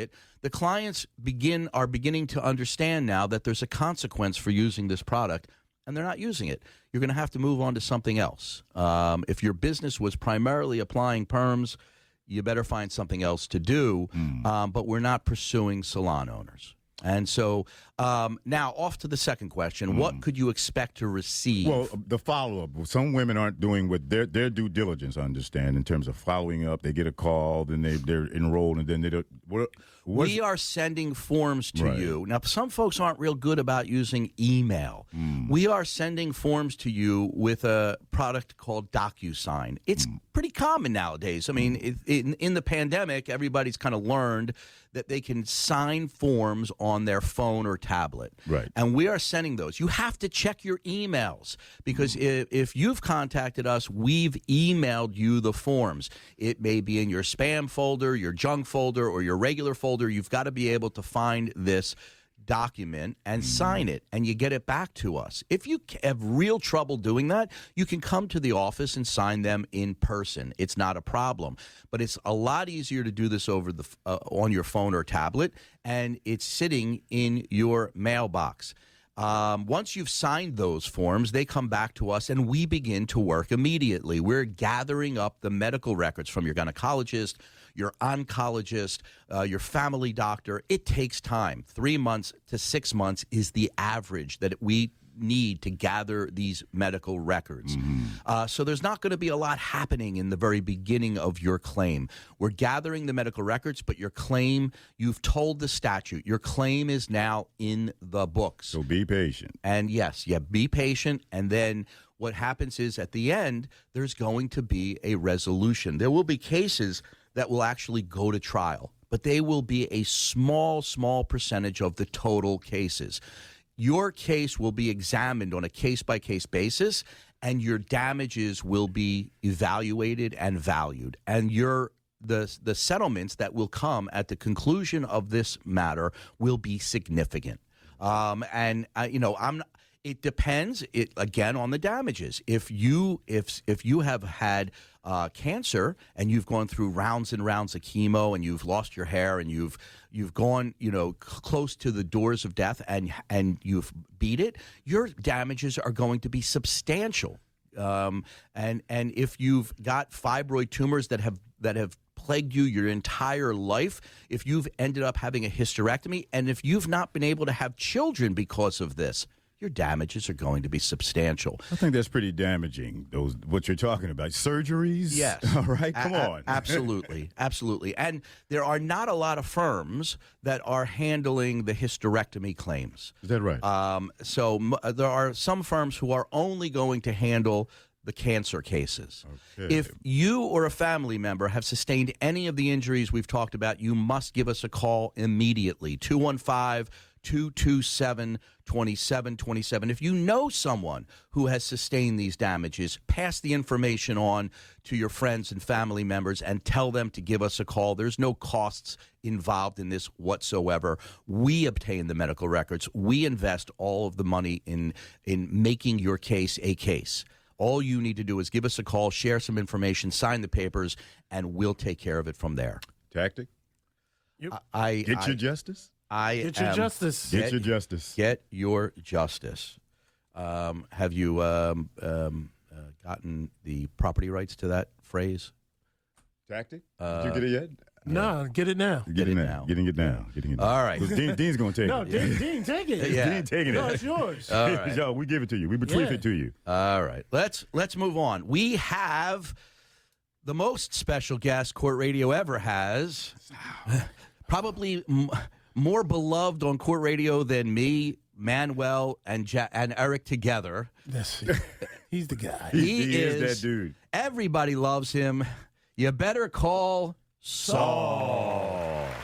it, the clients begin are beginning to understand now that there's a consequence for using this product and they're not using it. You're going to have to move on to something else. Um, if your business was primarily applying perms, you better find something else to do. Um, but we're not pursuing salon owners. And so um, now off to the second question: hmm. What could you expect to receive? Well, um, the follow up. Some women aren't doing what their their due diligence. I understand in terms of following up. They get a call, then they they're enrolled, and then they don't. What, we are sending forms to Right. you. Now, some folks aren't real good about using email. Hmm. We are sending forms to you with a product called DocuSign. It's hmm. pretty common nowadays. I mean, it, in, in the pandemic, everybody's kind of learned that they can sign forms on their phone or tablet. Right. And we are sending those. You have to check your emails because mm-hmm. if, if you've contacted us, we've emailed you the forms. It may be in your spam folder, your junk folder, or your regular folder. You've got to be able to find this document and sign it and you get it back to us. If you have real trouble doing that, you can come to the office and sign them in person. It's not a problem, but it's a lot easier to do this over the uh, on your phone or tablet and it's sitting in your mailbox. Um, once you've signed those forms, they come back to us and we begin to work immediately. We're gathering up the medical records from your gynecologist, your oncologist, uh, your family doctor. It takes time. Three months to six months is the average that we need to gather these medical records. Uh, so there's not going to be a lot happening in the very beginning of your claim. We're gathering the medical records, but your claim, you've told the statute, your claim is now in the books. so be patient. And yes, yeah, be patient. And then what happens is at the end, there's going to be a resolution. There will be cases that will actually go to trial, but they will be a small, small percentage of the total cases. Your case will be examined on a case by case basis, and your damages will be evaluated and valued. And your the the settlements that will come at the conclusion of this matter will be significant. Um, and uh, you know, I'm. It depends. It again on the damages. If you if if you have had uh, cancer and you've gone through rounds and rounds of chemo and you've lost your hair and you've you've gone you know close to the doors of death and and you've beat it, your damages are going to be substantial. Um, and and if you've got fibroid tumors that have that have plagued you your entire life, if you've ended up having a hysterectomy, and if you've not been able to have children because of this, your damages are going to be substantial. I think that's pretty damaging. Those what you're talking about surgeries. Yes. All right. Come a- on. absolutely. Absolutely. And there are not a lot of firms that are handling the hysterectomy claims. Is that right? Um, so m- uh, there are some firms who are only going to handle the cancer cases. Okay. If you or a family member have sustained any of the injuries we've talked about, you must give us a call immediately. 215 227 2727. If you know someone who has sustained these damages, pass the information on to your friends and family members and tell them to give us a call. There's no costs involved in this whatsoever. We obtain the medical records. We invest all of the money in in making your case a case. All you need to do is give us a call, share some information, sign the papers, and we'll take care of it from there. Tactic. I Get I, your justice. I Get your am- justice. Get your justice. Get your justice. Um, have you um, um, uh, gotten the property rights to that phrase? Tactic. Uh, Did you get it yet? No, get it now. Get, Get it it now. now. Getting it now. Getting it down. All right. 'Cause Dean, Dean's going to take No, it. Dean, Dean, take it. Yeah. Dean taking it. No, it's yours. All right. Yo, we give it to you. We bequeath Yeah. it to you. All right. Let's let's move on. We have the most special guest Court Radio ever has. Probably m- more beloved on Court Radio than me, Manuel, and ja- and Eric together. That's, he's the guy. He, He is that dude. Everybody loves him. You better call Saul.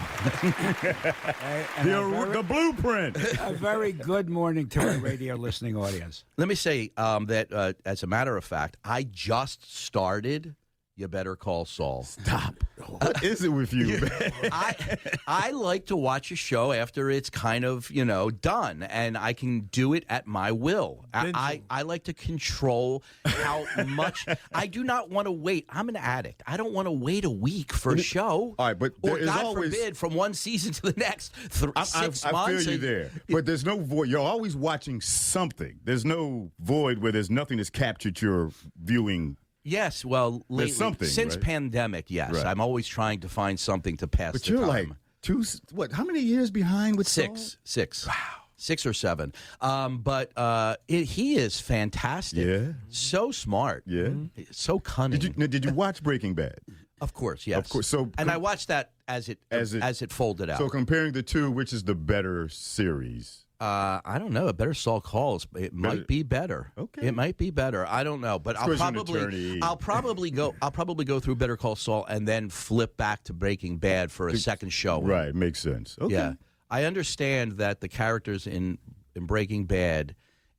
And The, a, very, the blueprint. a very good morning to our radio listening audience. Let me say um, that, uh, as a matter of fact, I just started. You better call Saul. Stop. What is it with you, man? I I like to watch a show after it's kind of you know done, and I can do it at my will. I I, I like to control how much. I do not want to wait. I'm an addict. I don't want to wait a week for a show. All right, but or there is God always- forbid, from one season to the next, th- I, I, six I months. feel you and- there, but there's no void. You're always watching something. There's no void where there's nothing that's captured your viewing. Yes, well, lately, something, since right? pandemic, yes, Right. I'm always trying to find something to pass But the you're time. like two. What? How many years behind with Saul? Six, six, wow, six or seven. Um, but uh, it, he is fantastic. Yeah. so smart. Yeah. so cunning. Did you did you watch Breaking Bad? of course, yes, Of course, so and I watched that as it As as it- it, folded out. So comparing the two, which is the better series? Uh, I don't know. Better Saul calls. It might be better. Okay. it might be better. I don't know, but I'll probably. I'll probably go I'll probably go through Better Call Saul and then flip back to Breaking Bad for a second show. Right, makes sense. Okay. Yeah, I understand that the characters in in Breaking Bad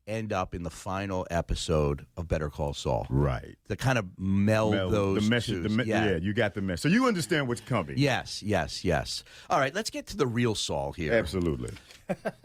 end up in the final episode of Better Call Saul. Right. To kind of meld Mel, those the message, the me- yeah. yeah. you got the mess. So you understand what's coming. Yes, yes, yes. All right, let's get to the real Saul here. Absolutely.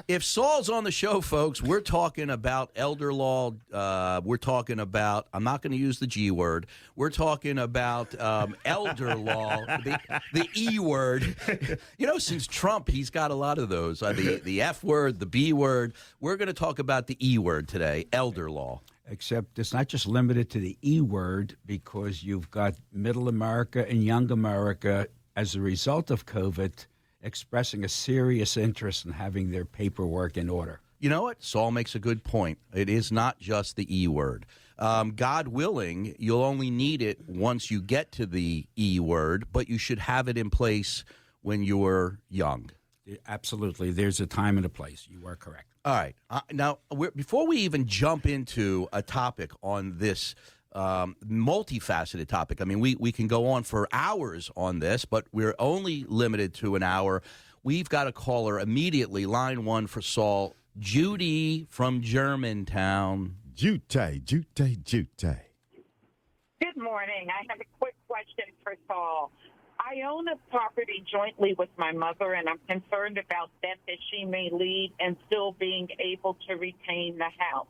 If Saul's on the show, folks, we're talking about elder law. Uh, we're talking about, I'm not going to use the G word. We're talking about um, elder law, the, the E word. You know, since Trump, he's got a lot of those uh, the, the F word, the B word. We're going to talk about the E word today, elder law. Except it's not just limited to the E word because you've got middle America and young America as a result of COVID expressing a serious interest in having their paperwork in order. You know what? Saul makes a good point. It is not just the E word. Um, God willing, you'll only need it once you get to the E word, but you should have it in place when you're young. Absolutely. There's a time and a place. You are correct. All right. Uh, now, we're, before we even jump into a topic on this um, multifaceted topic, I mean, we, we can go on for hours on this, but we're only limited to an hour. We've got a caller immediately, line one for Saul, Judy from Germantown. Jute, jute, jute. Good morning. I have a quick question for Saul. I own a property jointly with my mother, and I'm concerned about debt that she may leave and still being able to retain the house.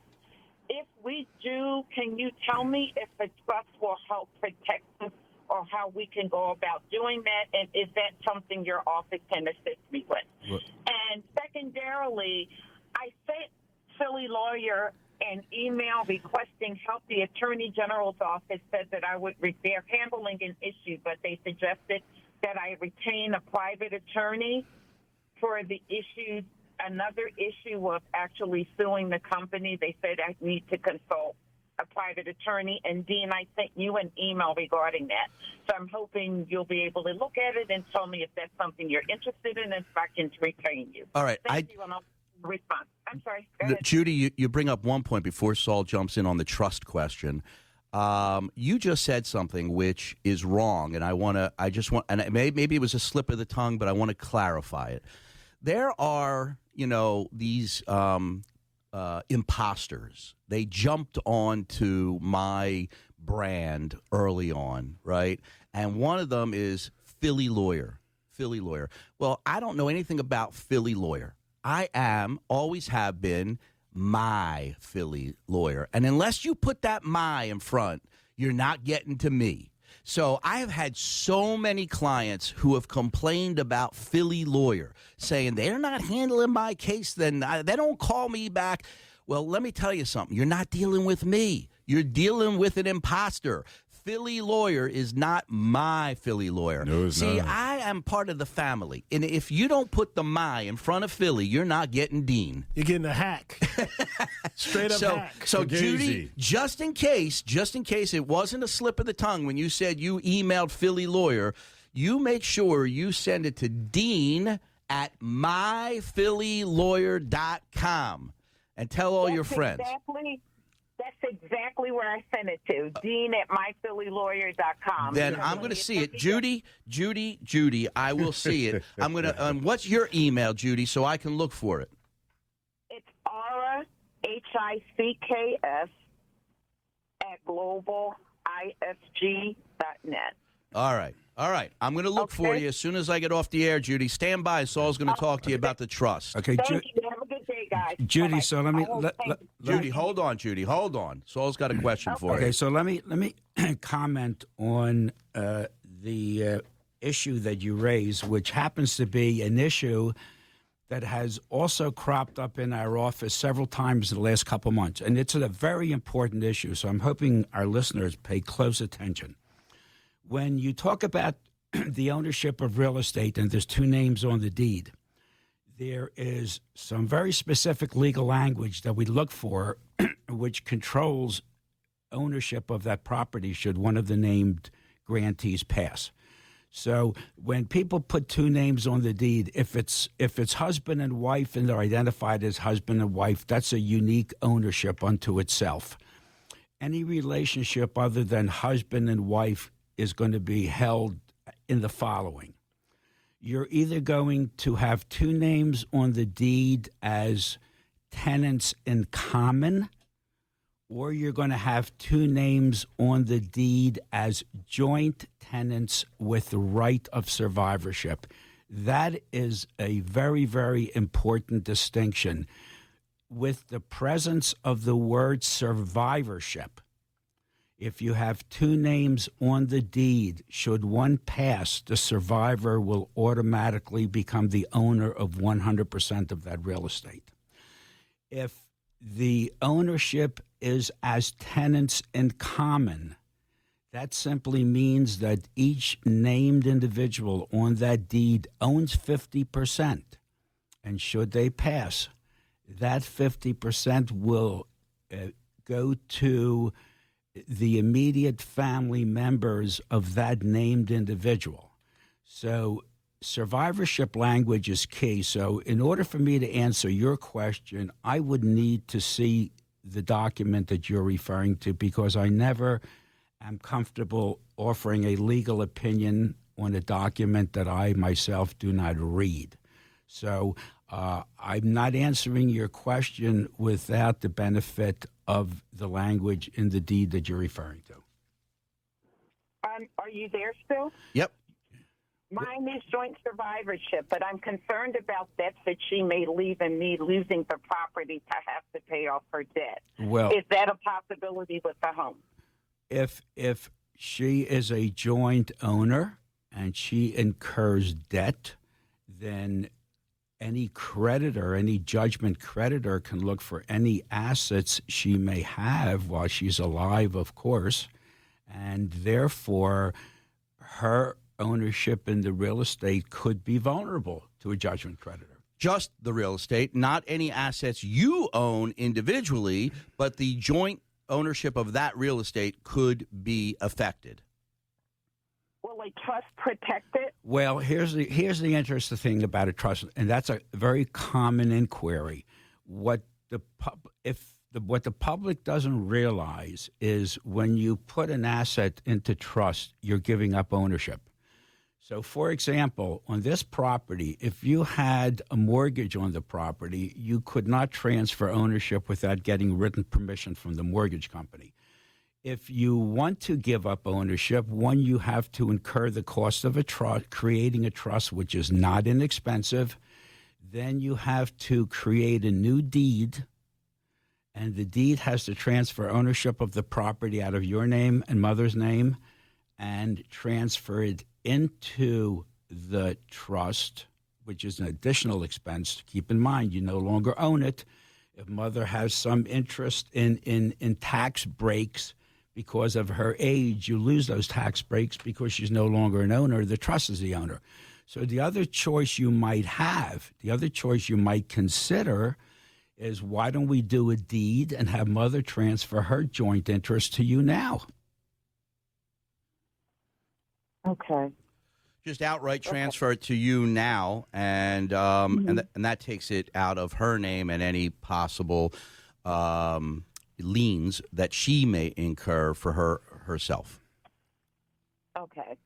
If we do, can you tell me if a trust will help protect us or how we can go about doing that? And is that something your office can assist me with? And secondarily, I sent Philly Lawyer an email requesting help. The Attorney General's office said that I would, re- they're handling an issue, but they suggested that I retain a private attorney for the issue, another issue of actually suing the company. They said I need to consult a private attorney. And Dean, I sent you an email regarding that. So I'm hoping you'll be able to look at it and tell me if that's something you're interested in and if I can retain you. All right. Thank I, you, and I'll respond. I'm sorry. Judy, you, you bring up one point before Saul jumps in on the trust question. Um, you just said something which is wrong, and I want to. I just want, and it may, maybe it was a slip of the tongue, but I want to clarify it. There are, you know, these um, uh, imposters. They jumped onto my brand early on, right? And one of them is Philly Lawyer. Philly Lawyer. Well, I don't know anything about Philly Lawyer. I am, always have been, my Philly lawyer. And unless you put that my in front, you're not getting to me. So I have had so many clients who have complained about Philly lawyer, saying they're not handling my case, then I, they don't call me back. Well, let me tell you something. You're not dealing with me. You're dealing with an imposter. Philly lawyer is not my Philly lawyer. No, it's See, not. I am part of the family. And if you don't put the my in front of Philly, you're not getting Dean. You're getting a hack. Straight up So, hack. so Fugazi. Judy, just in case, just in case it wasn't a slip of the tongue when you said you emailed Philly lawyer, you make sure you send it to Dean at myphillylawyer.com and tell all your friends. Exactly. That's exactly where I sent it to. Dean at myphillylawyer.com. Then I'm going to see it, Judy, Judy, Judy. I will see it. I'm going to. Um, what's your email, Judy, so I can look for it? It's Aura, H I C K S, at globalisg.net. All right. All right, I'm going to look for you as soon as I get off the air, Judy. Stand by. Saul's going to talk to you about the trust. Okay, Ju- guys. Judy. Bye-bye. So let me let, let, Judy, hold on, Judy. Hold on. Saul's got a question for you. Okay, so let me let me comment on uh, the uh, issue that you raised, which happens to be an issue that has also cropped up in our office several times in the last couple months, and it's a very important issue. So I'm hoping our listeners pay close attention. When you talk about the ownership of real estate, and there's two names on the deed there is some very specific legal language that we look for, which controls ownership of that property should one of the named grantees pass. So when people put two names on the deed, if it's if it's husband and wife and they're identified as husband and wife, that's a unique ownership unto itself. Any relationship other than husband and wife is going to be held in the following you're either going to have two names on the deed as tenants in common, or you're going to have two names on the deed as joint tenants with the right of survivorship. That is a very, very important distinction. With the presence of the word survivorship, if you have two names on the deed, should one pass, the survivor will automatically become the owner of 100% of that real estate. If the ownership is as tenants in common, that simply means that each named individual on that deed owns 50%. And should they pass, that 50% will uh, go to the immediate family members of that named individual. So, survivorship language is key. So, in order for me to answer your question, I would need to see the document that you're referring to because I never am comfortable offering a legal opinion on a document that I myself do not read. So, uh, I'm not answering your question without the benefit of the language in the deed that you're referring to. Um, are you there still? Yep. Mine is joint survivorship, but I'm concerned about debts that she may leave and me losing the property to have to pay off her debt. Well, Is that a possibility with the home? if if she is a joint owner and she incurs debt, then any creditor, any judgment creditor can look for any assets she may have while she's alive, of course, and therefore her ownership in the real estate could be vulnerable to a judgment creditor. Just the real estate, not any assets you own individually, but the joint ownership of that real estate could be affected. Trust protect it? Well, here's the here's the interesting thing about a trust, and that's a very common inquiry. What the pub, if the, what the public doesn't realize is when you put an asset into trust, you're giving up ownership. So, for example, on this property, if you had a mortgage on the property, you could not transfer ownership without getting written permission from the mortgage company. If you want to give up ownership, one, you have to incur the cost of a trust, creating a trust, which is not inexpensive. Then you have to create a new deed, and the deed has to transfer ownership of the property out of your name and mother's name and transfer it into the trust, which is an additional expense. Keep in mind, you no longer own it. If mother has some interest in, in, in tax breaks because of her age, you lose those tax breaks because she's no longer an owner. The trust is the owner. So the other choice you might have, the other choice you might consider is why don't we do a deed and have mother transfer her joint interest to you now? Okay. Just outright transfer it to you now, and um, and, th- and that takes it out of her name and any possible um, liens that she may incur for her herself. Okay.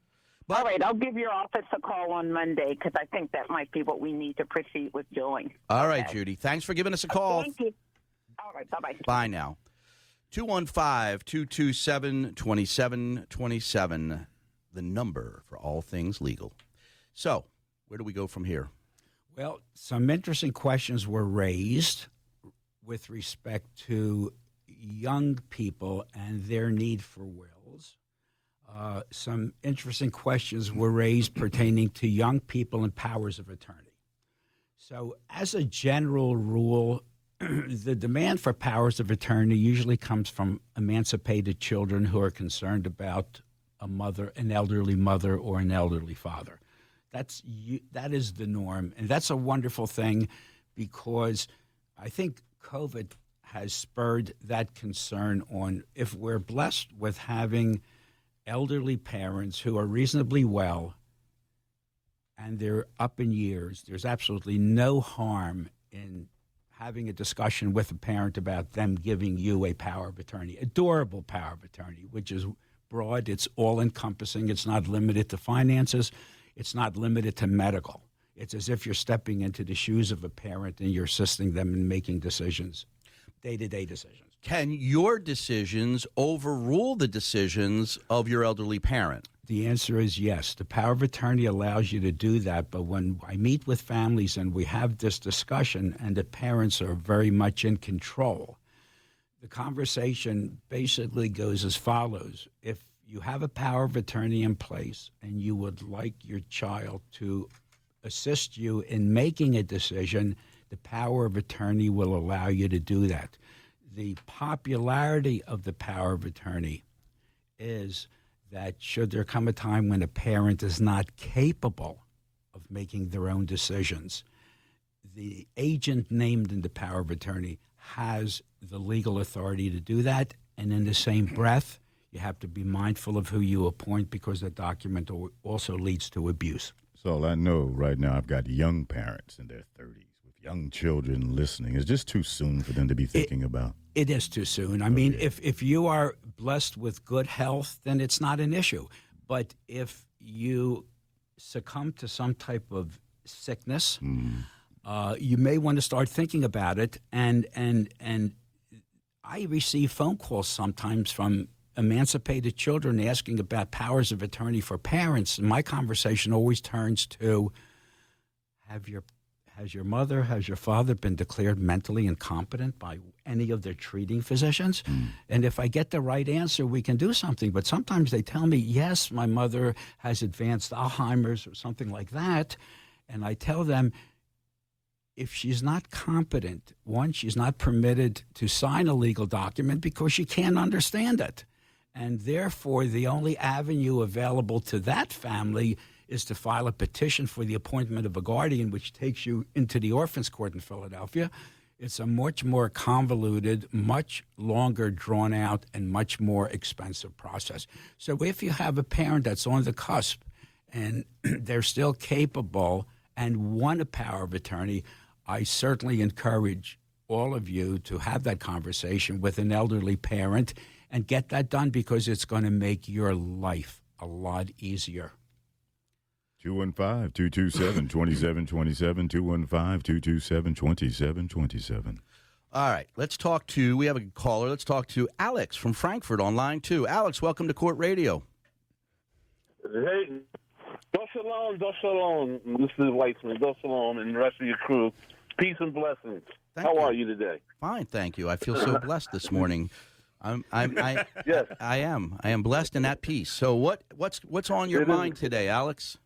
But- All right, I'll give your office a call on Monday because I think that might be what we need to proceed with doing. All right, Okay. Judy. Thanks for giving us a call. Thank you. All right, bye bye. Bye now. 215 227 2727. the number for all things legal. So, where do we go from here? Well, some interesting questions were raised with respect to young people and their need for wills. Uh, some interesting questions were raised pertaining to young people and powers of attorney. So, as a general rule, the demand for powers of attorney usually comes from emancipated children who are concerned about a mother, an elderly mother, or an elderly father. That's that is the norm, and that's a wonderful thing because I think COVID has spurred that concern on. If we're blessed with having elderly parents who are reasonably well and they're up in years, there's absolutely no harm in having a discussion with a parent about them giving you a power of attorney, a durable power of attorney, which is broad, it's all encompassing, it's not limited to finances, it's not limited to medical. It's as if you're stepping into the shoes of a parent and you're assisting them in making decisions, day to day decisions. Can your decisions overrule the decisions of your elderly parent? The answer is yes. The power of attorney allows you to do that. But when I meet with families and we have this discussion, and the parents are very much in control, the conversation basically goes as follows If you have a power of attorney in place and you would like your child to assist you in making a decision, the power of attorney will allow you to do that. The popularity of the power of attorney is that should there come a time when a parent is not capable of making their own decisions, the agent named in the power of attorney has the legal authority to do that. And in the same breath, you have to be mindful of who you appoint because the document also leads to abuse. So I know right now I've got young parents in their 30s with young children listening. It's just too soon for them to be thinking about. It is too soon. I mean, if, if you are blessed with good health, then it's not an issue. But if you succumb to some type of sickness, uh, you may want to start thinking about it. And and and I receive phone calls sometimes from emancipated children asking about powers of attorney for parents. And my conversation always turns to have your has your mother, has your father been declared mentally incompetent by any of their treating physicians? Hmm. And if I get the right answer, we can do something. But sometimes they tell me, yes, my mother has advanced Alzheimer's or something like that. And I tell them, if she's not competent, one, she's not permitted to sign a legal document because she can't understand it. And therefore, the only avenue available to that family is to file a petition for the appointment of a guardian, which takes you into the orphans court in Philadelphia. It's a much more convoluted, much longer drawn out, and much more expensive process. So if you have a parent that's on the cusp and they're still capable and want a power of attorney, I certainly encourage all of you to have that conversation with an elderly parent and get that done because it's going to make your life a lot easier. 215 227 2727. 215 227 2727. All right, let's talk to. We have a caller. Let's talk to Alex from Frankfurt on line two. Alex, welcome to Court Radio. Hey, Dos Shalom, Dos Shalom. This is Weitzman, Dos Shalom, and the rest of your crew. Peace and blessings. Thank How you. are you today? Fine, thank you. I feel so blessed this morning. I'm, I'm, I, Yes. I am. I am blessed and at peace. So, what, what's, what's on your It is- mind today, Alex?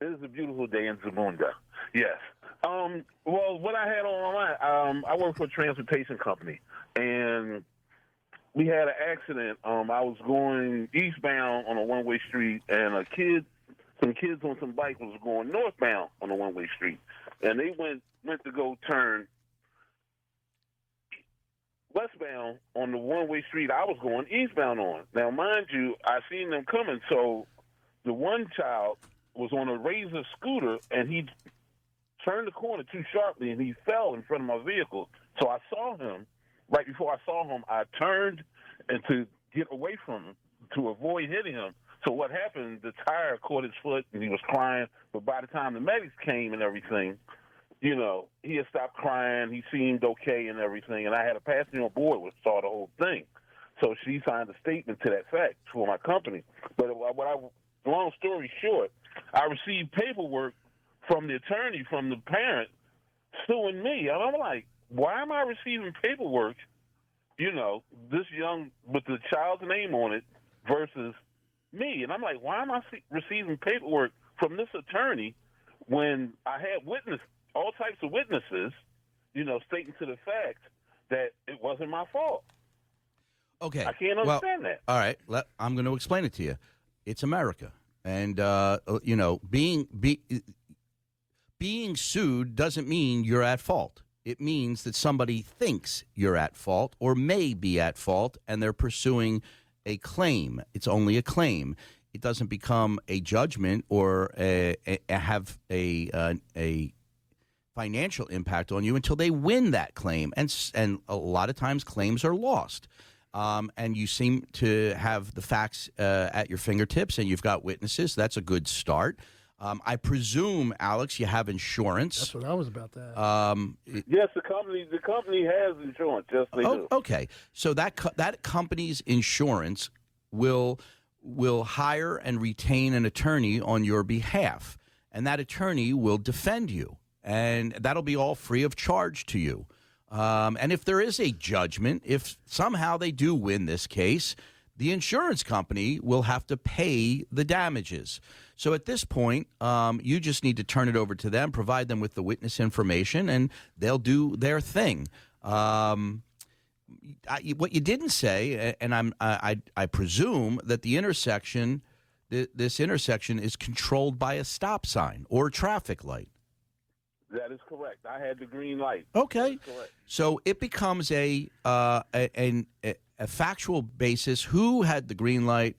It is a beautiful day in Zamunda. Yes. Um, well, what I had on um, I work for a transportation company, and we had an accident. Um, I was going eastbound on a one-way street, and a kid, some kids on some bike was going northbound on a one-way street, and they went went to go turn westbound on the one-way street I was going eastbound on. Now, mind you, I seen them coming, so the one child was on a razor scooter and he turned the corner too sharply and he fell in front of my vehicle. So I saw him. Right before I saw him, I turned and to get away from him to avoid hitting him. So what happened? The tire caught his foot and he was crying. But by the time the medics came and everything, you know, he had stopped crying. He seemed okay and everything. And I had a passenger on board which saw the whole thing. So she signed a statement to that fact for my company. But uh, what I long story short, I received paperwork from the attorney from the parent suing me. And I'm like, why am I receiving paperwork? You know, this young with the child's name on it versus me. And I'm like, why am I receiving paperwork from this attorney when I had witness all types of witnesses, you know, stating to the fact that it wasn't my fault. Okay. I can't Well, understand that. All right, let, I'm going to explain it to you. It's America, and uh, you know, being be, being sued doesn't mean you're at fault. It means that somebody thinks you're at fault or may be at fault, and they're pursuing a claim. It's only a claim. It doesn't become a judgment or a, a, a have a uh, a financial impact on you until they win that claim, and and a lot of times claims are lost. Um, and you seem to have the facts uh, at your fingertips, and you've got witnesses. That's a good start. Um, I presume, Alex, you have insurance. That's what I was about to ask. Um, Yes, the company the company has insurance. Yes, they oh, do. okay, so that co- that company's insurance will will hire and retain an attorney on your behalf, and that attorney will defend you, and that'll be all free of charge to you. Um, and if there is a judgment, if somehow they do win this case, the insurance company will have to pay the damages. So at this point, um, you just need to turn it over to them, provide them with the witness information, and they'll do their thing. Um, I, what you didn't say, and I'm I, I presume that the intersection, th- this intersection is controlled by a stop sign or traffic light. That is correct. I had the green light. Okay. Correct. So it becomes a, uh, a, a a factual basis. Who had the green light?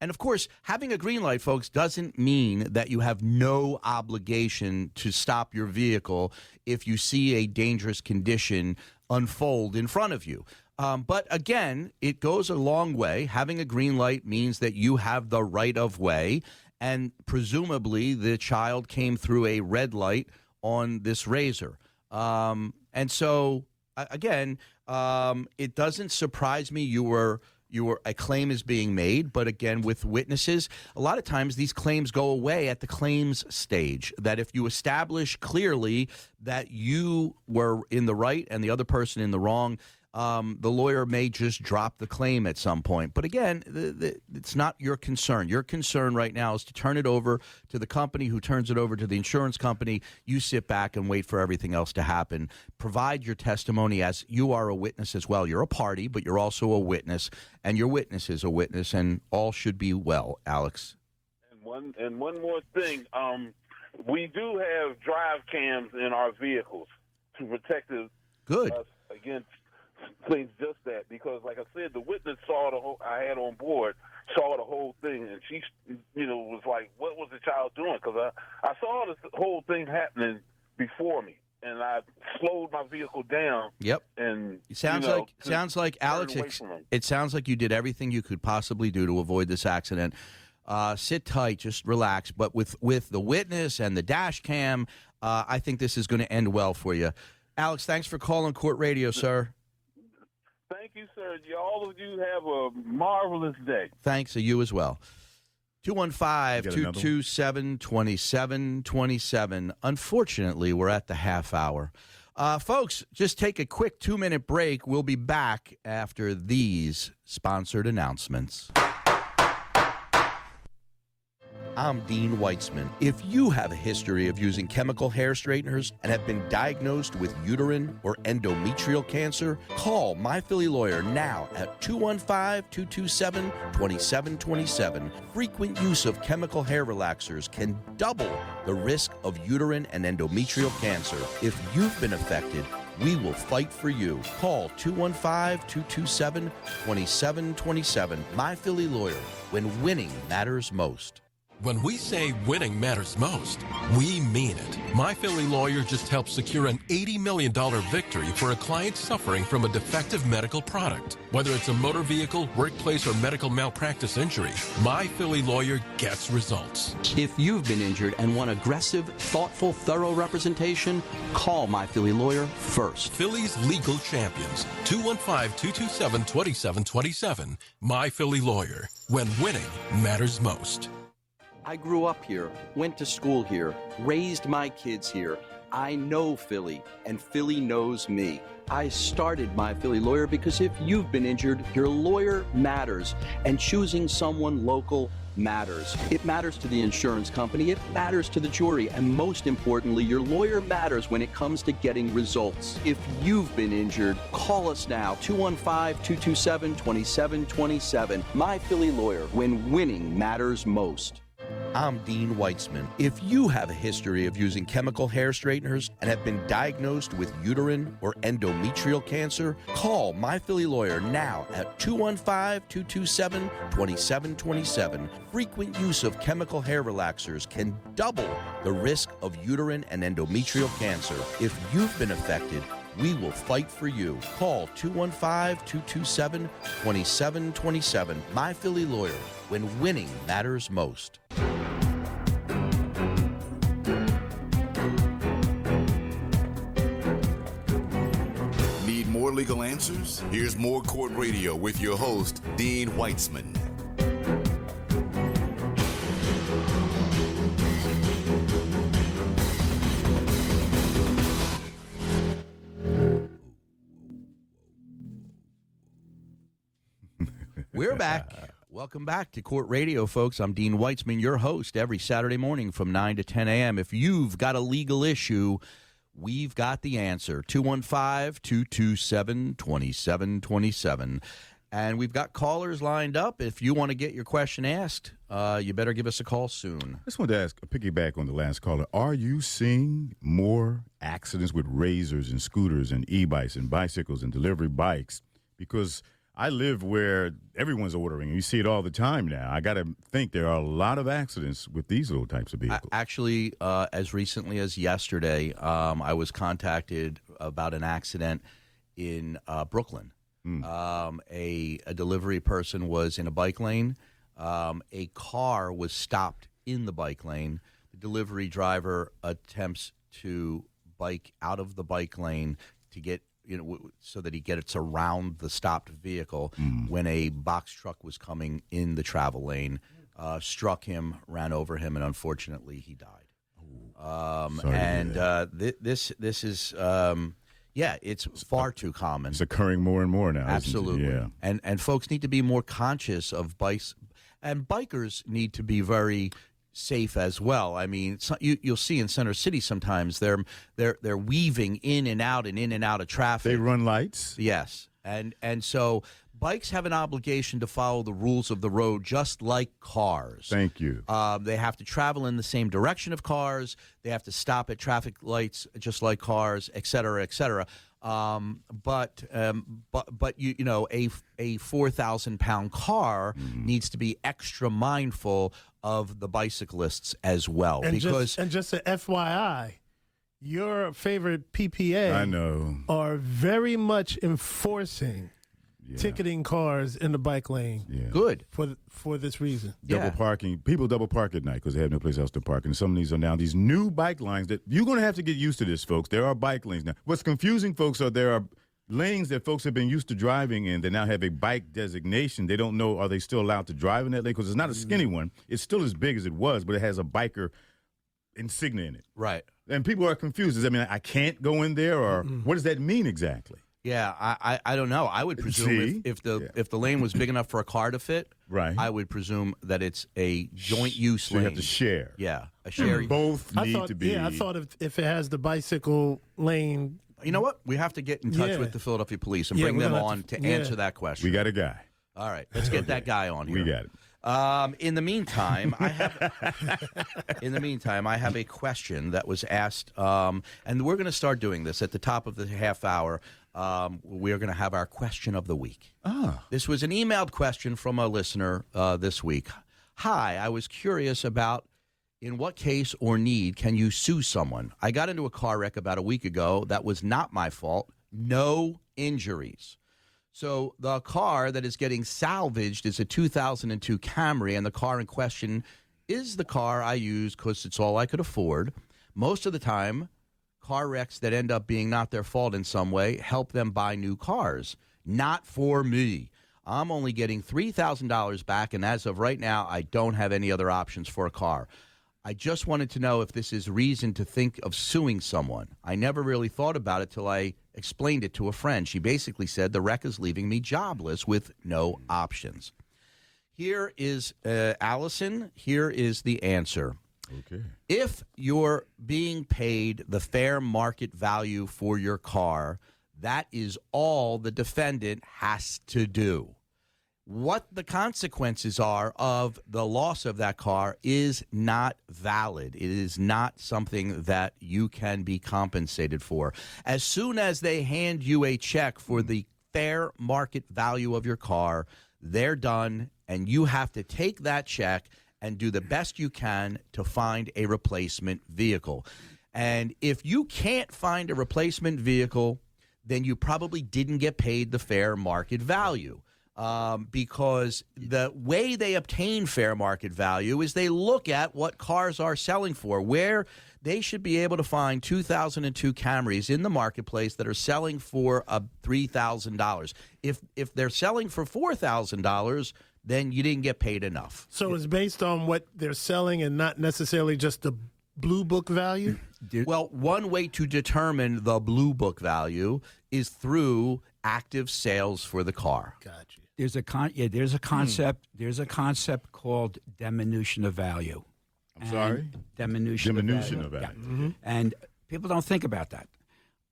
And of course, having a green light, folks, doesn't mean that you have no obligation to stop your vehicle if you see a dangerous condition unfold in front of you. Um, but again, it goes a long way. Having a green light means that you have the right of way, and presumably the child came through a red light on this razor. Um, and so again, um, it doesn't surprise me you were you were a claim is being made, but again with witnesses, a lot of times these claims go away at the claims stage. That if you establish clearly that you were in the right and the other person in the wrong, um, the lawyer may just drop the claim at some point. But again, the, the, it's not your concern. Your concern right now is to turn it over to the company who turns it over to the insurance company. You sit back and wait for everything else to happen. Provide your testimony as you are a witness as well. You're a party, but you're also a witness, and your witness is a witness, and all should be well, Alex. And one and one more thing, um, we do have drive cams in our vehicles to protect us Good. us against things just that. Because, like I said, the witness saw the whole I had on board saw the whole thing, and she, you know, was like, "What was the child doing?" Because I I saw this whole thing happening before me, and I slowed my vehicle down, Yep. and It sounds you know, like sounds like Alex. ex- It sounds like you did everything you could possibly do to avoid this accident. Uh, sit tight, just relax. But with with the witness and the dash cam, uh, I think this is going to end well for you. Alex, thanks for calling Court Radio, sir. Thank you, sir. All of you have a marvelous day. Thanks to you as well. 215 You got another one? 227 2727. Unfortunately, we're at the half hour. Uh, folks, just take a quick two minute break. We'll be back after these sponsored announcements. I'm Dean Weitzman. If you have a history of using chemical hair straighteners and have been diagnosed with uterine or endometrial cancer, call My Philly Lawyer now at 215 227 2727. Frequent use of chemical hair relaxers can double the risk of uterine and endometrial cancer. If you've been affected, we will fight for you. Call 215 227 2727. My Philly Lawyer, when winning matters most. When we say winning matters most, we mean it. My Philly lawyer just helped secure an $80 million victory for a client suffering from a defective medical product. Whether it's a motor vehicle, workplace, or medical malpractice injury, My Philly lawyer gets results. If you've been injured and want aggressive, thoughtful, thorough representation, call my Philly lawyer first. Philly's legal champions. 215-227-2727. My Philly lawyer. When winning matters most. I grew up here, went to school here, raised my kids here. I know Philly, and Philly knows me. I started my Philly lawyer because if you've been injured, your lawyer matters, and choosing someone local matters. It matters to the insurance company, it matters to the jury, and most importantly, your lawyer matters when it comes to getting results. If you've been injured, call us now 215 227 2727. My Philly lawyer, when winning matters most. I'm Dean Weitzman. If you have a history of using chemical hair straighteners and have been diagnosed with uterine or endometrial cancer, call My Philly Lawyer now at 215 227 2727. Frequent use of chemical hair relaxers can double the risk of uterine and endometrial cancer. If you've been affected, we will fight for you. Call 215 227 2727. My Philly Lawyer, when winning matters most. Legal answers? Here's more Court Radio with your host, Dean Weitzman. We're back. Welcome back to Court Radio, folks. I'm Dean Weitzman, your host, every Saturday morning from 9 to 10 a.m. If you've got a legal issue, we've got the answer 215 227 2727. And we've got callers lined up. If you want to get your question asked, uh, you better give us a call soon. I just wanted to ask, a piggyback on the last caller. Are you seeing more accidents with razors and scooters and e-bikes and bicycles and delivery bikes? Because I live where everyone's ordering. You see it all the time now. I got to think there are a lot of accidents with these little types of vehicles. Actually, uh, as recently as yesterday, um, I was contacted about an accident in uh, Brooklyn. Um, a, a delivery person was in a bike lane. Um, a car was stopped in the bike lane. The delivery driver attempts to bike out of the bike lane to get you know w- so that he gets around the stopped vehicle when a box truck was coming in the travel lane uh, struck him ran over him and unfortunately he died um, Sorry to hear and uh, th- this this is um, yeah it's far too common it's occurring more and more now. Absolutely. Yeah. And and folks need to be more conscious of bikes, and bikers need to be very safe as well. I mean, you, you'll see in Center City sometimes they're they're they're weaving in and out and in and out of traffic. They run lights. Yes, and and so bikes have an obligation to follow the rules of the road, just like cars. Thank you. Um, they have to travel in the same direction of cars. They have to stop at traffic lights, just like cars, et cetera, et cetera. Um, but um, but but you you know a a four thousand pound car Mm-hmm. needs to be extra mindful of the bicyclists as well And because just and just a FYI, your favorite PPA I know. are very much enforcing Yeah. ticketing cars in the bike lane Yeah. good. for for this reason. double Yeah. parking. People double park at night because they have no place else to park. And some of these are now these new bike lines that you're going to have to get used to this, folks. There are bike lanes now. What's confusing, folks, are there are lanes that folks have been used to driving in that now have a bike designation. They don't know are they still allowed to drive in that lane because it's not a mm-hmm. skinny one. It's still as big as it was, but it has a biker insignia in it. Right. And people are confused. Does that mean I can't go in there, or what does that mean exactly? Yeah, I, I, I don't know. I would presume if, if the Yeah. if the lane was big enough for a car to fit, Right. I would presume that it's a joint use So lane. you have to share. Yeah, a hmm. sharing. Both I need thought, to be. yeah, I thought if, if it has the bicycle lane, You know what? We have to get in touch Yeah. with the Philadelphia police and Yeah, bring them on to- to, yeah. answer that question. we got a guy. All right, let's get that guy on here. We got it. Um, in the meantime, I have. in the meantime, I have a question that was asked, um, and we're going to start doing this at the top of the half hour. Um, we're going to have our question of the week. Ah. This was an emailed question from a listener uh, this week. Hi, I was curious about in what case or need can you sue someone? I got into a car wreck about a week ago that was not my fault. No injuries. So the car that is getting salvaged is a 2002 Camry, and the car in question is the car I use because it's all I could afford. Most of the time, car wrecks that end up being not their fault in some way help them buy new cars. Not for me. I'm only getting $3,000 back, and as of right now, I don't have any other options for a car. I just wanted to know if this is reason to think of suing someone. I never really thought about it till I explained it to a friend. She basically said the wreck is leaving me jobless with no options. Here is uh, Allison. Here is the answer. Okay. If you're being paid the fair market value for your car, that is all the defendant has to do. What the consequences are of the loss of that car is not valid. It is not something that you can be compensated for. As soon as they hand you a check for the fair market value of your car, they're done, and you have to take that check and do the best you can to find a replacement vehicle. And if you can't find a replacement vehicle, then you probably didn't get paid the fair market value. Um, because the way they obtain fair market value is they look at what cars are selling for, where they should be able to find 2002 Camrys in the marketplace that are selling for uh, $3,000. If, if they're selling for $4,000, then you didn't get paid enough. So it's based on what they're selling and not necessarily just the blue book value. Well, one way to determine the blue book value is through active sales for the car. Gotcha. There's a con- yeah, there's a concept there's a concept called diminution of value. I'm And sorry? Diminution, Diminution of of value. value. Yeah. And people don't think about that.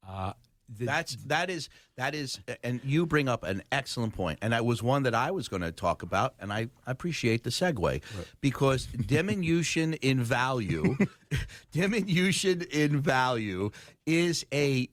Uh, the, That's that is that is, and you bring up an excellent point, and that was one that I was going to talk about, and I appreciate the segue because diminution in value, diminution in value is a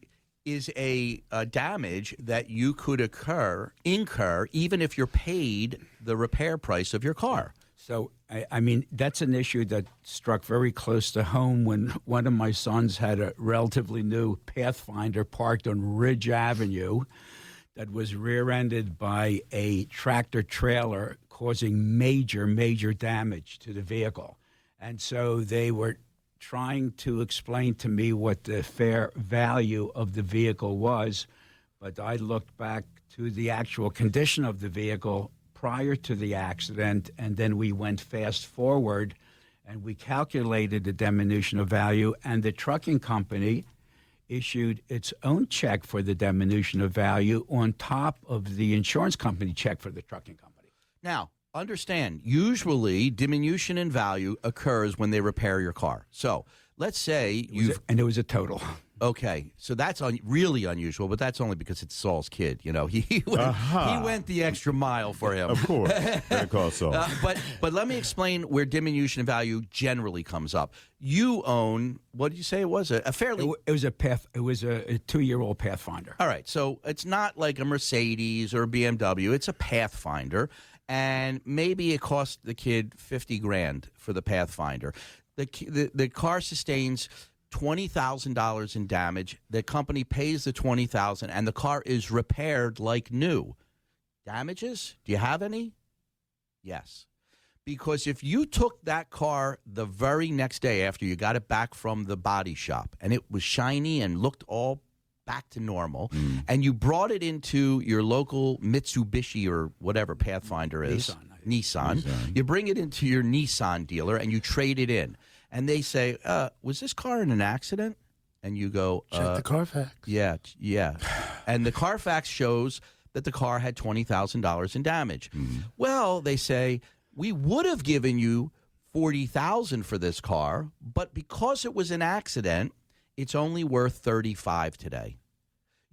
is a, a damage that you could occur incur even if you're paid the repair price of your car. So, I, I mean, that's an issue that struck very close to home when one of my sons had a relatively new Pathfinder parked on Ridge Avenue that was rear ended by a tractor trailer, causing major, major damage to the vehicle. And so they were trying to explain to me what the fair value of the vehicle was, but I looked back to the actual condition of the vehicle prior to the accident, and then we went fast forward and we calculated the diminution of value, and the trucking company issued its own check for the diminution of value on top of the insurance company check for the trucking company. Now, understand, usually diminution in value occurs when they repair your car. So let's say you've. and it was a total. Okay, so that's un- really unusual, but that's only because it's Saul's kid. You know, he he went, Aha. he went the extra mile for him. Of course. Call Saul. Uh, but but let me explain where diminution in value generally comes up. You own what did you say it was a, a fairly wa- it was a path. It was a, a two-year-old Pathfinder. all right. So it's not like a Mercedes or a BMW. It's a Pathfinder, and maybe it cost the kid fifty grand for the Pathfinder. The the, the car sustains twenty thousand dollars in damage. The company pays the twenty thousand, and the car is repaired like new. Damages? Do you have any? Yes. Because if you took that car the very next day after you got it back from the body shop and it was shiny and looked all back to normal, and you brought it into your local Mitsubishi or whatever Pathfinder is, Nissan, you bring it into your Nissan dealer and you trade it in. And they say, uh, Was this car in an accident? And you go, Check uh, the Carfax. yeah, yeah. and the Carfax shows that the car had twenty thousand dollars in damage. Well, they say we would have given you forty thousand for this car, but because it was an accident, it's only worth thirty five today.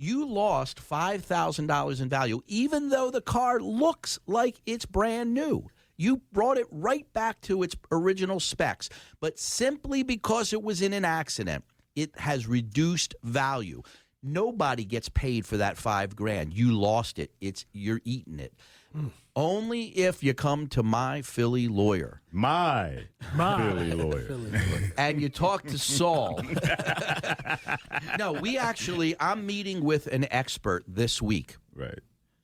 You lost five thousand dollars in value, even though the car looks like it's brand new. You brought it right back to its original specs, but simply because it was in an accident, it has reduced value. Nobody gets paid for that five grand. You lost it. It's you're eating it. Hmm. Only if you come to my Philly lawyer My, My Philly lawyer. and you talk to Saul. no, we actually, I'm meeting with an expert this week. Right.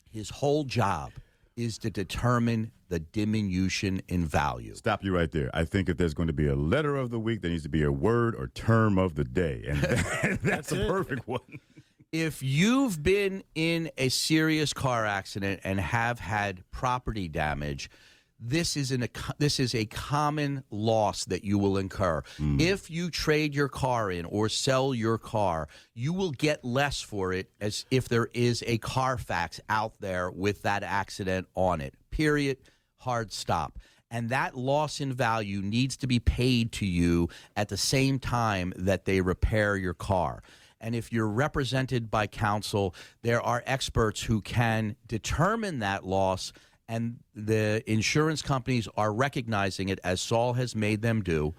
His whole job is to determine the diminution in value. Stop you right there. I think if there's going to be a letter of the week, there needs to be a word or term of the day. And that- that's a perfect one. If you've been in a serious car accident and have had property damage, this is an this is a common loss that you will incur. Hmm. If you trade your car in or sell your car, you will get less for it as if there is a Carfax out there with that accident on it. Period. Hard stop. And that loss in value needs to be paid to you at the same time that they repair your car. And if you're represented by counsel, there are experts who can determine that loss, and the insurance companies are recognizing it as Saul has made them do.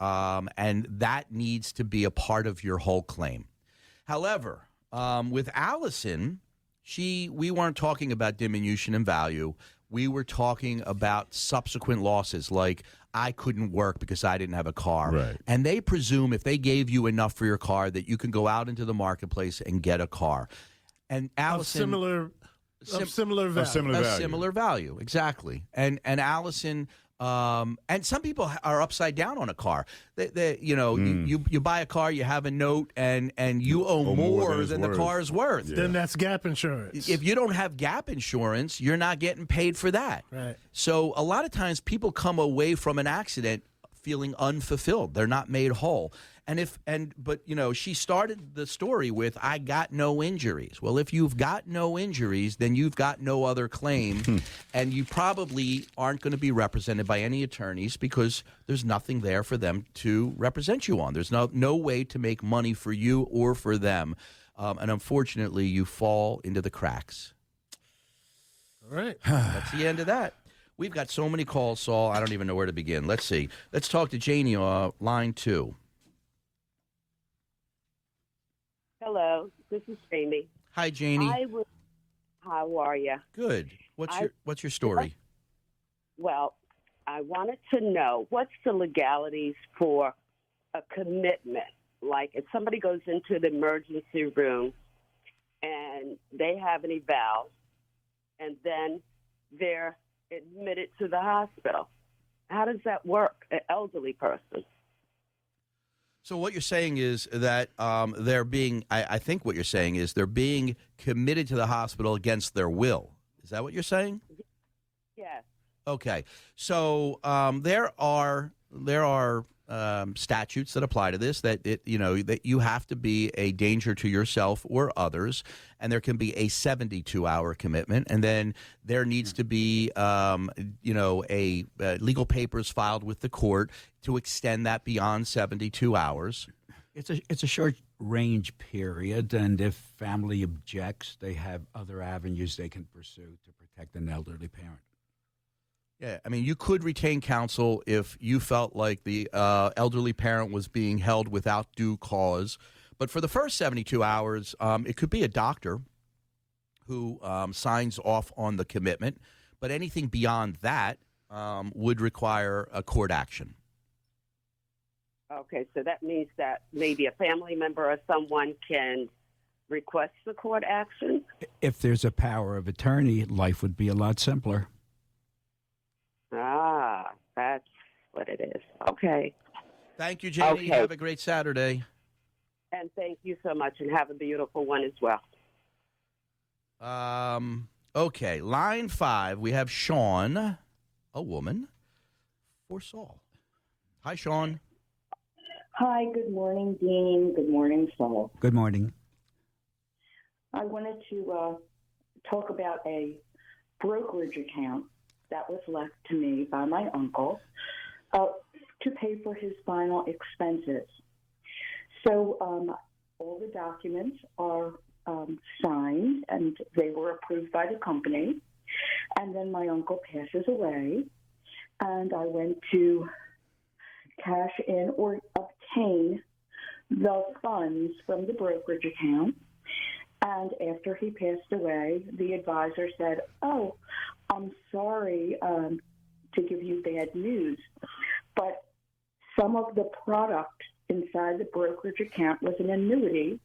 Um, and that needs to be a part of your whole claim. However, um, with Allison, she we weren't talking about diminution in value. We were talking about subsequent losses, like I couldn't work because I didn't have a car. Right. And they presume if they gave you enough for your car that you can go out into the marketplace and get a car. And Of Allison similar, Sim- of similar value. similar a value. similar value, exactly. And and Allison, um, and some people are upside down on a car. They, they, you know, you, you you buy a car, you have a note, and and you owe Owe more, more than than, the car is worth. Yeah. Then that's gap insurance. If you don't have gap insurance, you're not getting paid for that. Right. So a lot of times people come away from an accident feeling unfulfilled. They're not made whole. And if and but you know, she started the story with I got no injuries. Well, if you've got no injuries, then you've got no other claim and you probably aren't going to be represented by any attorneys because there's nothing there for them to represent you on. There's no no way to make money for you or for them. Um, and unfortunately, you fall into the cracks. All right. That's the end of that. We've got so many calls, Saul. I don't even know where to begin. Let's see. Let's talk to Janie, uh, line two. Hello, this is Jamie. Hi, Janie. I was. How are you? Good. What's I- your What's your story? Well, I wanted to know what's the legalities for a commitment. Like if somebody goes into the emergency room and they have an eval, and then they're admitted to the hospital. How does that work? An elderly person. So what you're saying is that um, they're being. I, I think what you're saying is they're being committed to the hospital against their will. Is that what you're saying? Yes. Okay, so um, there are there are um, statutes that apply to this that it you know that you have to be a danger to yourself or others, and there can be a 72 hour commitment, and then there needs to be um, you know a uh, legal papers filed with the court to extend that beyond 72 hours. It's a it's a short range period, and if family objects, they have other avenues they can pursue to protect an elderly parent. Yeah, I mean, you could retain counsel if you felt like the uh, elderly parent was being held without due cause. But for the first 72 hours, um, it could be a doctor who um, signs off on the commitment. But anything beyond that um, would require a court action. Okay, so that means that maybe a family member or someone can request the court action. If there's a power of attorney, life would be a lot simpler. Ah, that's what it is. Okay. Thank you, Jamie. Okay. Have a great Saturday. And thank you so much and have a beautiful one as well. Um, okay, line five, we have Sean, a woman, for Saul. Hi, Sean. Hi, good morning, Dean. Good morning, Saul. Good morning. I wanted to uh, talk about a brokerage account that was left to me by my uncle uh, to pay for his final expenses. So um, all the documents are um, signed and they were approved by the company. And then my uncle passes away, and I went to cash in or obtain the funds from the brokerage account. And after he passed away, the advisor said, Oh, I'm sorry um, to give you bad news, but some of the product inside the brokerage account was an annuity,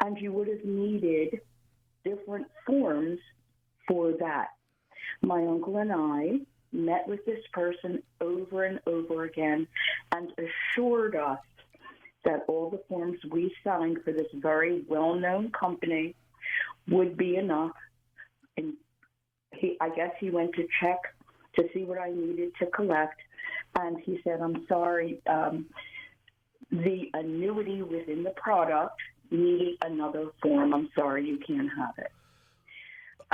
and you would have needed different forms for that. My uncle and I met with this person over and over again and assured us that all the forms we signed for this very well known company would be enough. And he, I guess he went to check to see what I needed to collect. And he said, I'm sorry, um, the annuity within the product needed another form. I'm sorry, you can't have it.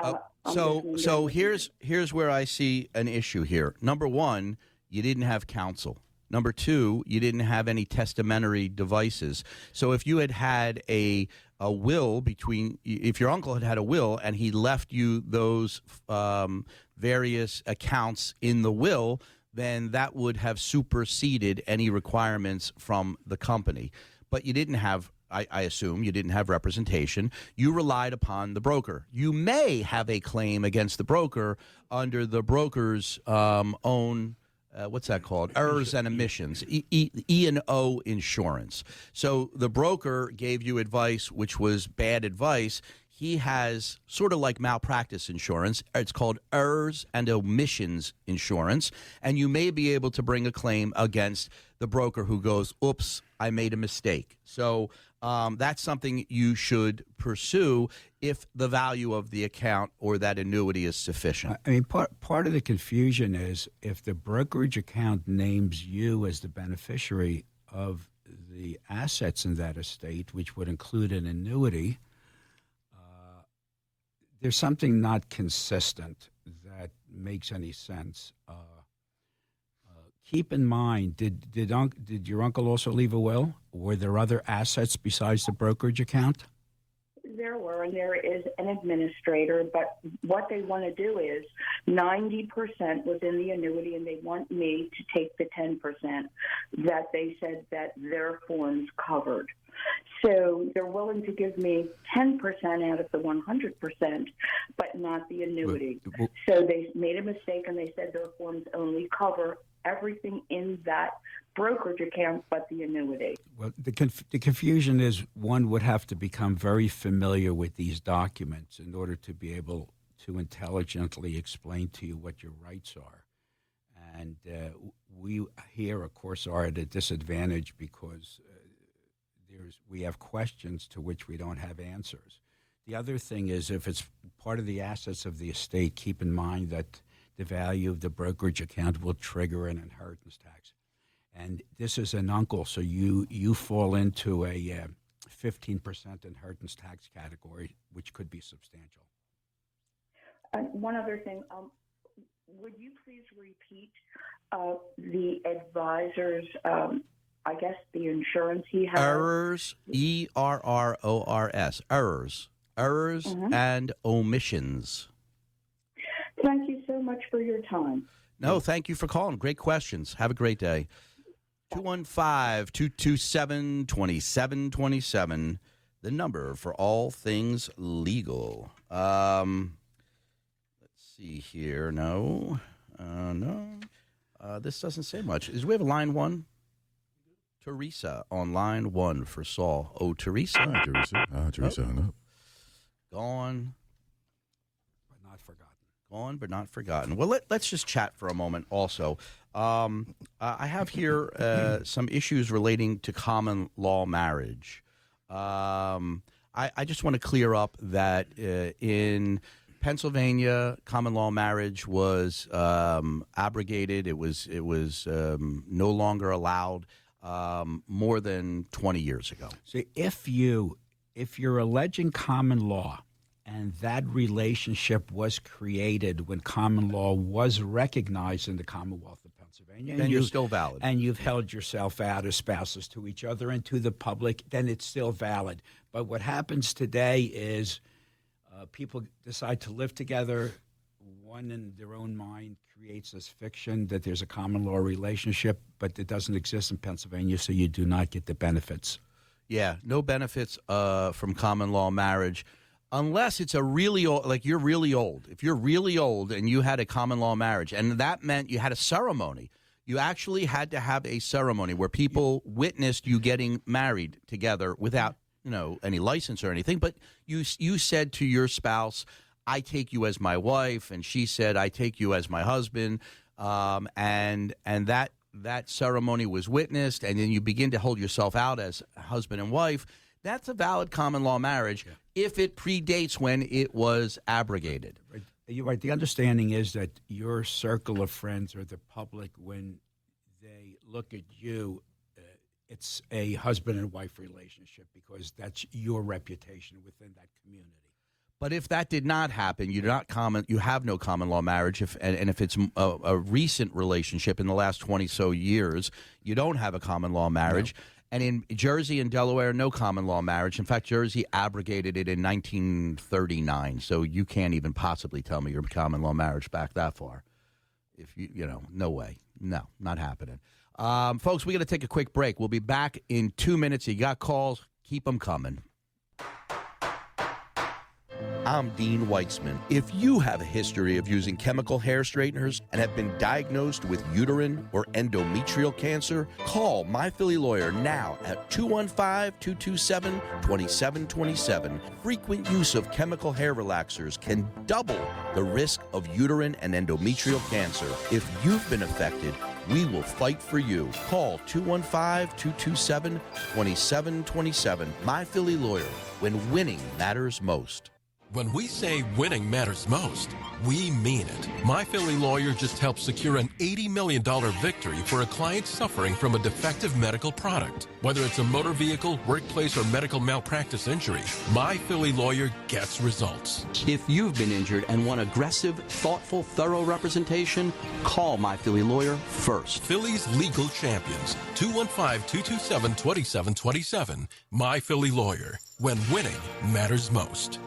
Uh, I'm so so here's here's where I see an issue here. Number one, you didn't have counsel. Number two, you didn't have any testamentary devices. So if you had had a a will between, if your uncle had had a will and he left you those um, various accounts in the will, then that would have superseded any requirements from the company. But you didn't have I, I assume you didn't have representation. You relied upon the broker. You may have a claim against the broker under the broker's um, own. Uh, what's that called? Errors and omissions, E- E and O insurance. So the broker gave you advice, which was bad advice. He has sort of like malpractice insurance. It's called errors and omissions insurance, and you may be able to bring a claim against the broker who goes, "Oops, I made a mistake." So um, that's something you should pursue if the value of the account or that annuity is sufficient. I mean, part part of the confusion is if the brokerage account names you as the beneficiary of the assets in that estate, which would include an annuity, uh, there's something not consistent that makes any sense. Uh, uh, keep in mind, did did unc- did your uncle also leave a will? Were there other assets besides the brokerage account? There were, and there is an administrator, but what they want to do is 90% was in the annuity, and they want me to take the 10% that they said that their forms covered. So they're willing to give me 10% out of the 100%, but not the annuity. Well, So they made a mistake, and they said their forms only cover everything in that brokerage account but the annuity. Well, the, conf- the confusion is one would have to become very familiar with these documents in order to be able to intelligently explain to you what your rights are. And uh, we here, of course, are at a disadvantage because uh, there's we have questions to which we don't have answers. The other thing is, if it's part of the assets of the estate, keep in mind that the value of the brokerage account will trigger an inheritance tax and this is an uncle, so you you fall into a uh, fifteen percent inheritance tax category, which could be substantial. And one other thing, um, would you please repeat uh, the advisor's, um, I guess, the insurance he has? Errors, E R R O R S, errors, errors Mhm. and omissions. Thank you so much for your time. No, thank you for calling. Great questions. Have a great day. 215 227 2727, the number for all things legal. Um, let's see here. No, uh, no. Uh, this doesn't say much. Is we have a line one? Teresa on line one for Saul. Oh, Teresa. Ah, Teresa. Ah, Teresa hung up. Gone. But not forgotten. Gone but not forgotten. Well, let, let's just chat for a moment also. Um, I have here uh, some issues relating to common law marriage. Um, I, I just want to clear up that uh, in Pennsylvania, common law marriage was um, abrogated. It was it was um, no longer allowed um, more than twenty years ago. So if you if you're alleging common law and that relationship was created when common law was recognized in the Commonwealth and Then you're you- still valid. and you've held yourself out as spouses to each other and to the public, then it's still valid. But what happens today is uh, people decide to live together. One in their own mind creates this fiction that there's a common law relationship, but it doesn't exist in Pennsylvania, so you do not get the benefits. Yeah, no benefits uh, from common law marriage unless it's a really old, like you're really old. If you're really old and you had a common law marriage, and that meant you had a ceremony, you actually had to have a ceremony where people witnessed you getting married together without, you know, any license or anything. But you you said to your spouse, "I take you as my wife," and she said, "I take you as my husband," um, and and that that ceremony was witnessed, and then you begin to hold yourself out as husband and wife, that's a valid common law marriage if it predates when it was abrogated. You're right. The understanding is that your circle of friends or the public, when they look at you, uh, it's a husband and wife relationship because that's your reputation within that community. But if that did not happen, you do not common, you have no common law marriage. If and, and if it's a, a recent relationship in the last twenty so years, you don't have a common law marriage. And in Jersey and Delaware, no common law marriage. In fact, Jersey abrogated it in 1939. So you can't even possibly tell me your common law marriage back that far. If you, you know, no way. No, not happening. Um, folks, we got to take a quick break. We'll be back in two minutes. You got calls, keep them coming. I'm Dean Weitzman. If you have a history of using chemical hair straighteners and have been diagnosed with uterine or endometrial cancer, call My Philly Lawyer now at 215 227 2727. Frequent use of chemical hair relaxers can double the risk of uterine and endometrial cancer. If you've been affected, we will fight for you. Call 215 227 2727. My Philly Lawyer, when winning matters most. When we say winning matters most, we mean it. My Philly lawyer just helped secure an $80 million victory for a client suffering from a defective medical product. Whether it's a motor vehicle, workplace, or medical malpractice injury, My Philly lawyer gets results. If you've been injured and want aggressive, thoughtful, thorough representation, call My Philly Lawyer first. Philly's legal champions. 215-227-2727. My Philly lawyer. When winning matters most.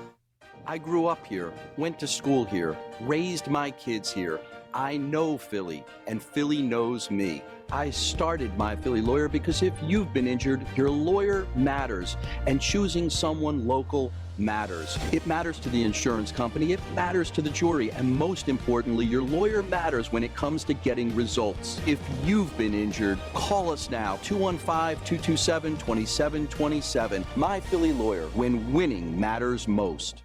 I grew up here, went to school here, raised my kids here. I know Philly, and Philly knows me. I started my Philly lawyer because if you've been injured, your lawyer matters, and choosing someone local matters. It matters to the insurance company, it matters to the jury, and most importantly, your lawyer matters when it comes to getting results. If you've been injured, call us now 215 227 2727. My Philly lawyer, when winning matters most.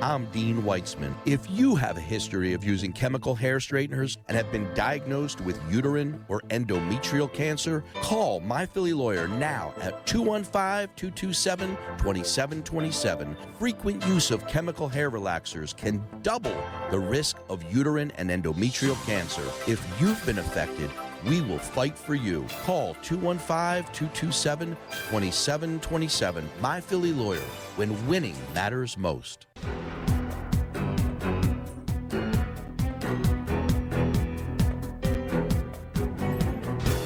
I'm Dean Weitzman. If you have a history of using chemical hair straighteners and have been diagnosed with uterine or endometrial cancer, call My Philly Lawyer now at 215 227 2727. Frequent use of chemical hair relaxers can double the risk of uterine and endometrial cancer. If you've been affected, we will fight for you. Call 215 227 2727. My Philly Lawyer, when winning matters most.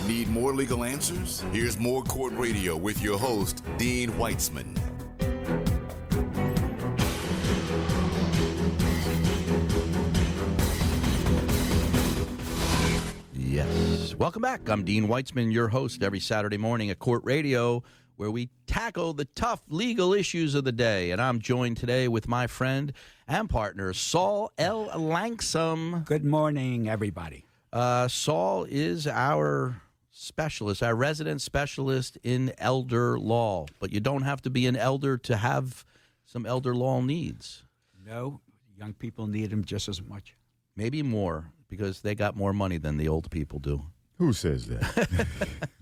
Need more legal answers? Here's more Court Radio with your host, Dean Weitzman. Welcome back. I'm Dean Weitzman, your host every Saturday morning at Court Radio, where we tackle the tough legal issues of the day. And I'm joined today with my friend and partner, Saul L. Langsam. Good morning, everybody. Uh, Saul is our specialist, our resident specialist in elder law. But you don't have to be an elder to have some elder law needs. No, young people need them just as much. Maybe more, because they got more money than the old people do. Who says that?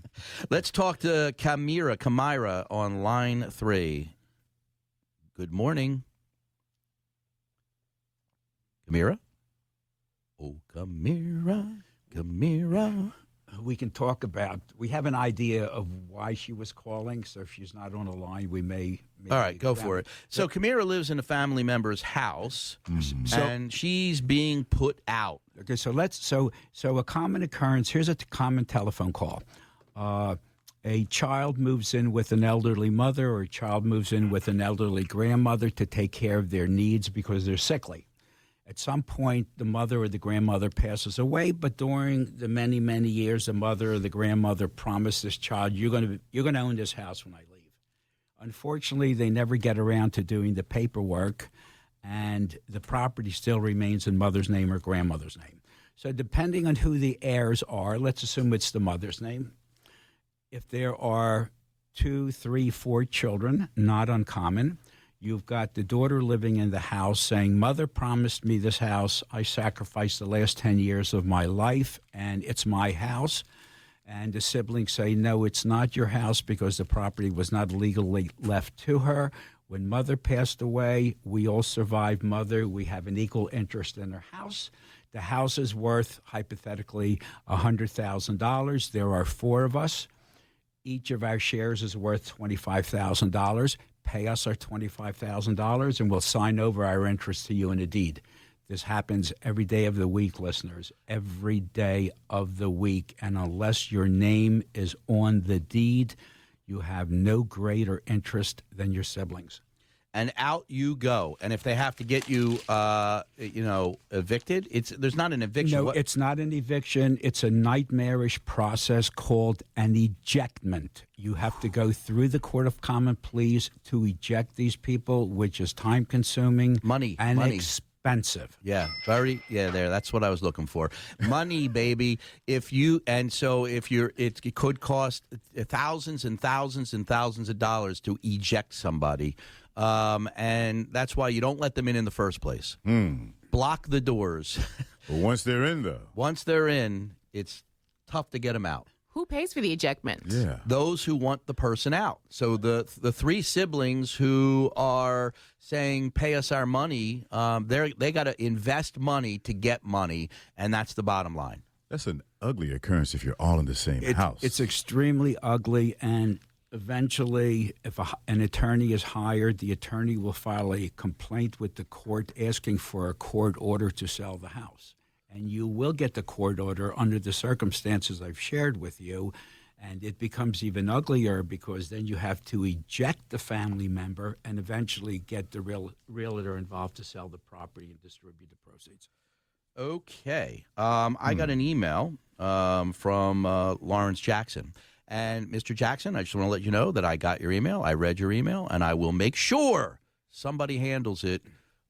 Let's talk to Kamira, Kamira on line three. Good morning. Kamira? Oh, Kamira, Kamira. We can talk about. We have an idea of why she was calling. So if she's not on the line, we may. All right, go for it. So Kamira lives in a family member's house, and she's being put out. Okay, so let's so so a common occurrence. Here's a t- common telephone call. Uh, a child moves in with an elderly mother, or a child moves in with an elderly grandmother to take care of their needs because they're sickly. At some point, the mother or the grandmother passes away, but during the many, many years, the mother or the grandmother promised this child, "You're going to you're going to own this house when I leave." Unfortunately, they never get around to doing the paperwork, and the property still remains in mother's name or grandmother's name. So, depending on who the heirs are, let's assume it's the mother's name. If there are two, three, four children, not uncommon, you've got the daughter living in the house saying, Mother promised me this house. I sacrificed the last 10 years of my life, and it's my house. and the siblings say, no, it's not your house because the property was not legally left to her. When mother passed away, we all survived mother. We have an equal interest in her house. The house is worth, hypothetically, $100,000. There are four of us. Each of our shares is worth $25,000. Pay us our $25,000 and we'll sign over our interest to you in a deed. This happens every day of the week, listeners. Every day of the week. And unless your name is on the deed, you have no greater interest than your siblings. And out you go. And if they have to get you, uh, you know, evicted, it's there's not an eviction. No, What- it's not an eviction. It's a nightmarish process called an ejectment. You have to go through the Court of Common Pleas to eject these people, which is time consuming, Money, and money. expensive. Yeah, very. Yeah, there. That's what I was looking for. Money, baby. If you and so if you're, it, it could cost thousands and thousands and thousands of dollars to eject somebody, um, and that's why you don't let them in in the first place. Block the doors. But once they're in, though, Once they're in, it's tough to get them out. Who pays for the ejectment? yeah. those who want the person out. So the the three siblings who are saying pay us our money, um, they they got to invest money to get money, and that's the bottom line. That's an ugly occurrence if you're all in the same It- house. It's extremely ugly, and eventually, if a, an attorney is hired, the attorney will file a complaint with the court asking for a court order to sell the house. And you will get the court order under the circumstances I've shared with you. And it becomes even uglier because then you have to eject the family member and eventually get the real, realtor involved to sell the property and distribute the proceeds. Okay, um, I got an email um, from uh, Lawrence Jackson. And Mr. Jackson, I just want to let you know that I got your email. I read your email, and I will make sure somebody handles it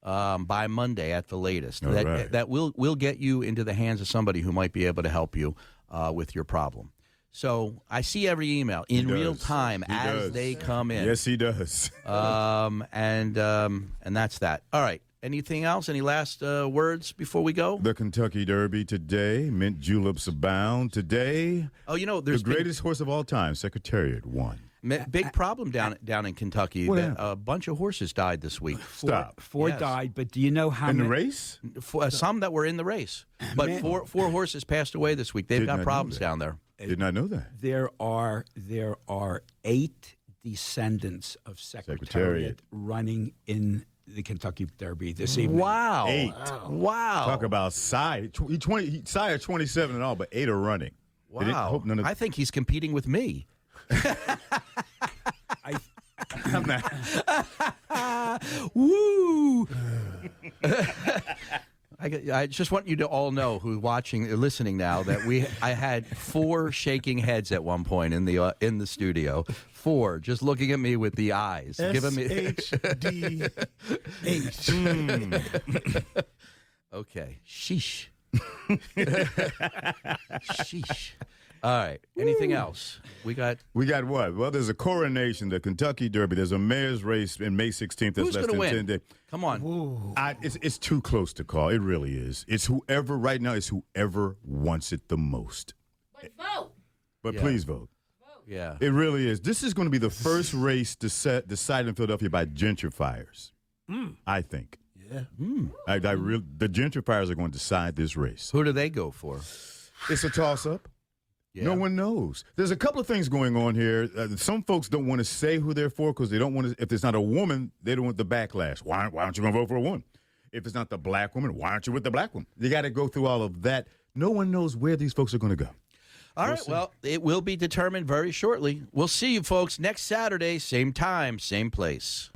um, by Monday at the latest. All that right. that will will get you into the hands of somebody who might be able to help you uh, with your problem. So I see every email in real time He as does. they come in. Yes, he does. Um, and um, and that's that. All right. Anything else? Any last uh, words before we go? the Kentucky Derby today. Mint juleps abound today. Oh, you know, The there's been- greatest horse of all time, Secretariat, won. Big problem down down in Kentucky. What That? A bunch of horses died this week. Stop. Four Yes. died, but do you know how In the many? race? For, uh, some that were in the race, but four four horses passed away this week. They've Did got problems down there. Did not know that. there are there are eight descendants of Secretariat, Secretariat. running in the Kentucky Derby this evening. Wow! Eight. Wow! Talk about side. Tw- he twenty. He, side 27 and all, but eight are running. They didn't- Wow! hope none of, I think he's competing with me. I, I'm not. Woo! I, I just want you to all know who watching, uh, listening now, that we I had four shaking heads at one point in the uh, in the studio. Four, just looking at me with the eyes, giving me. H D H. Okay. Sheesh. Sheesh. All right. Anything else? We got. We got what? Well, there's a coronation, the Kentucky Derby. There's a mayor's race in May 16th. That's Who's less going to than win? 10 days. Come on. I, it's, it's too close to call. It really is. It's whoever, right now, it's whoever wants it the most. But vote. But Yeah. please vote. Yeah. It really is. This is going to be the first race to set, decided in Philadelphia by gentrifiers. Hmm. I think. Yeah. Hmm. I, I real, the gentrifiers are going to decide this race. Who do they go for? It's a toss up. Yeah. No one knows. There's a couple of things going on here. Uh, some folks don't want to say who they're for because they don't want to. If it's not a woman, they don't want the backlash. Why, why aren't you going to vote for a woman? If it's not the black woman, why aren't you with the black woman? You got to go through all of that. No one knows where these folks are going to go. All right. Well, it will be determined very shortly. We'll see you folks next Saturday, same time, same place.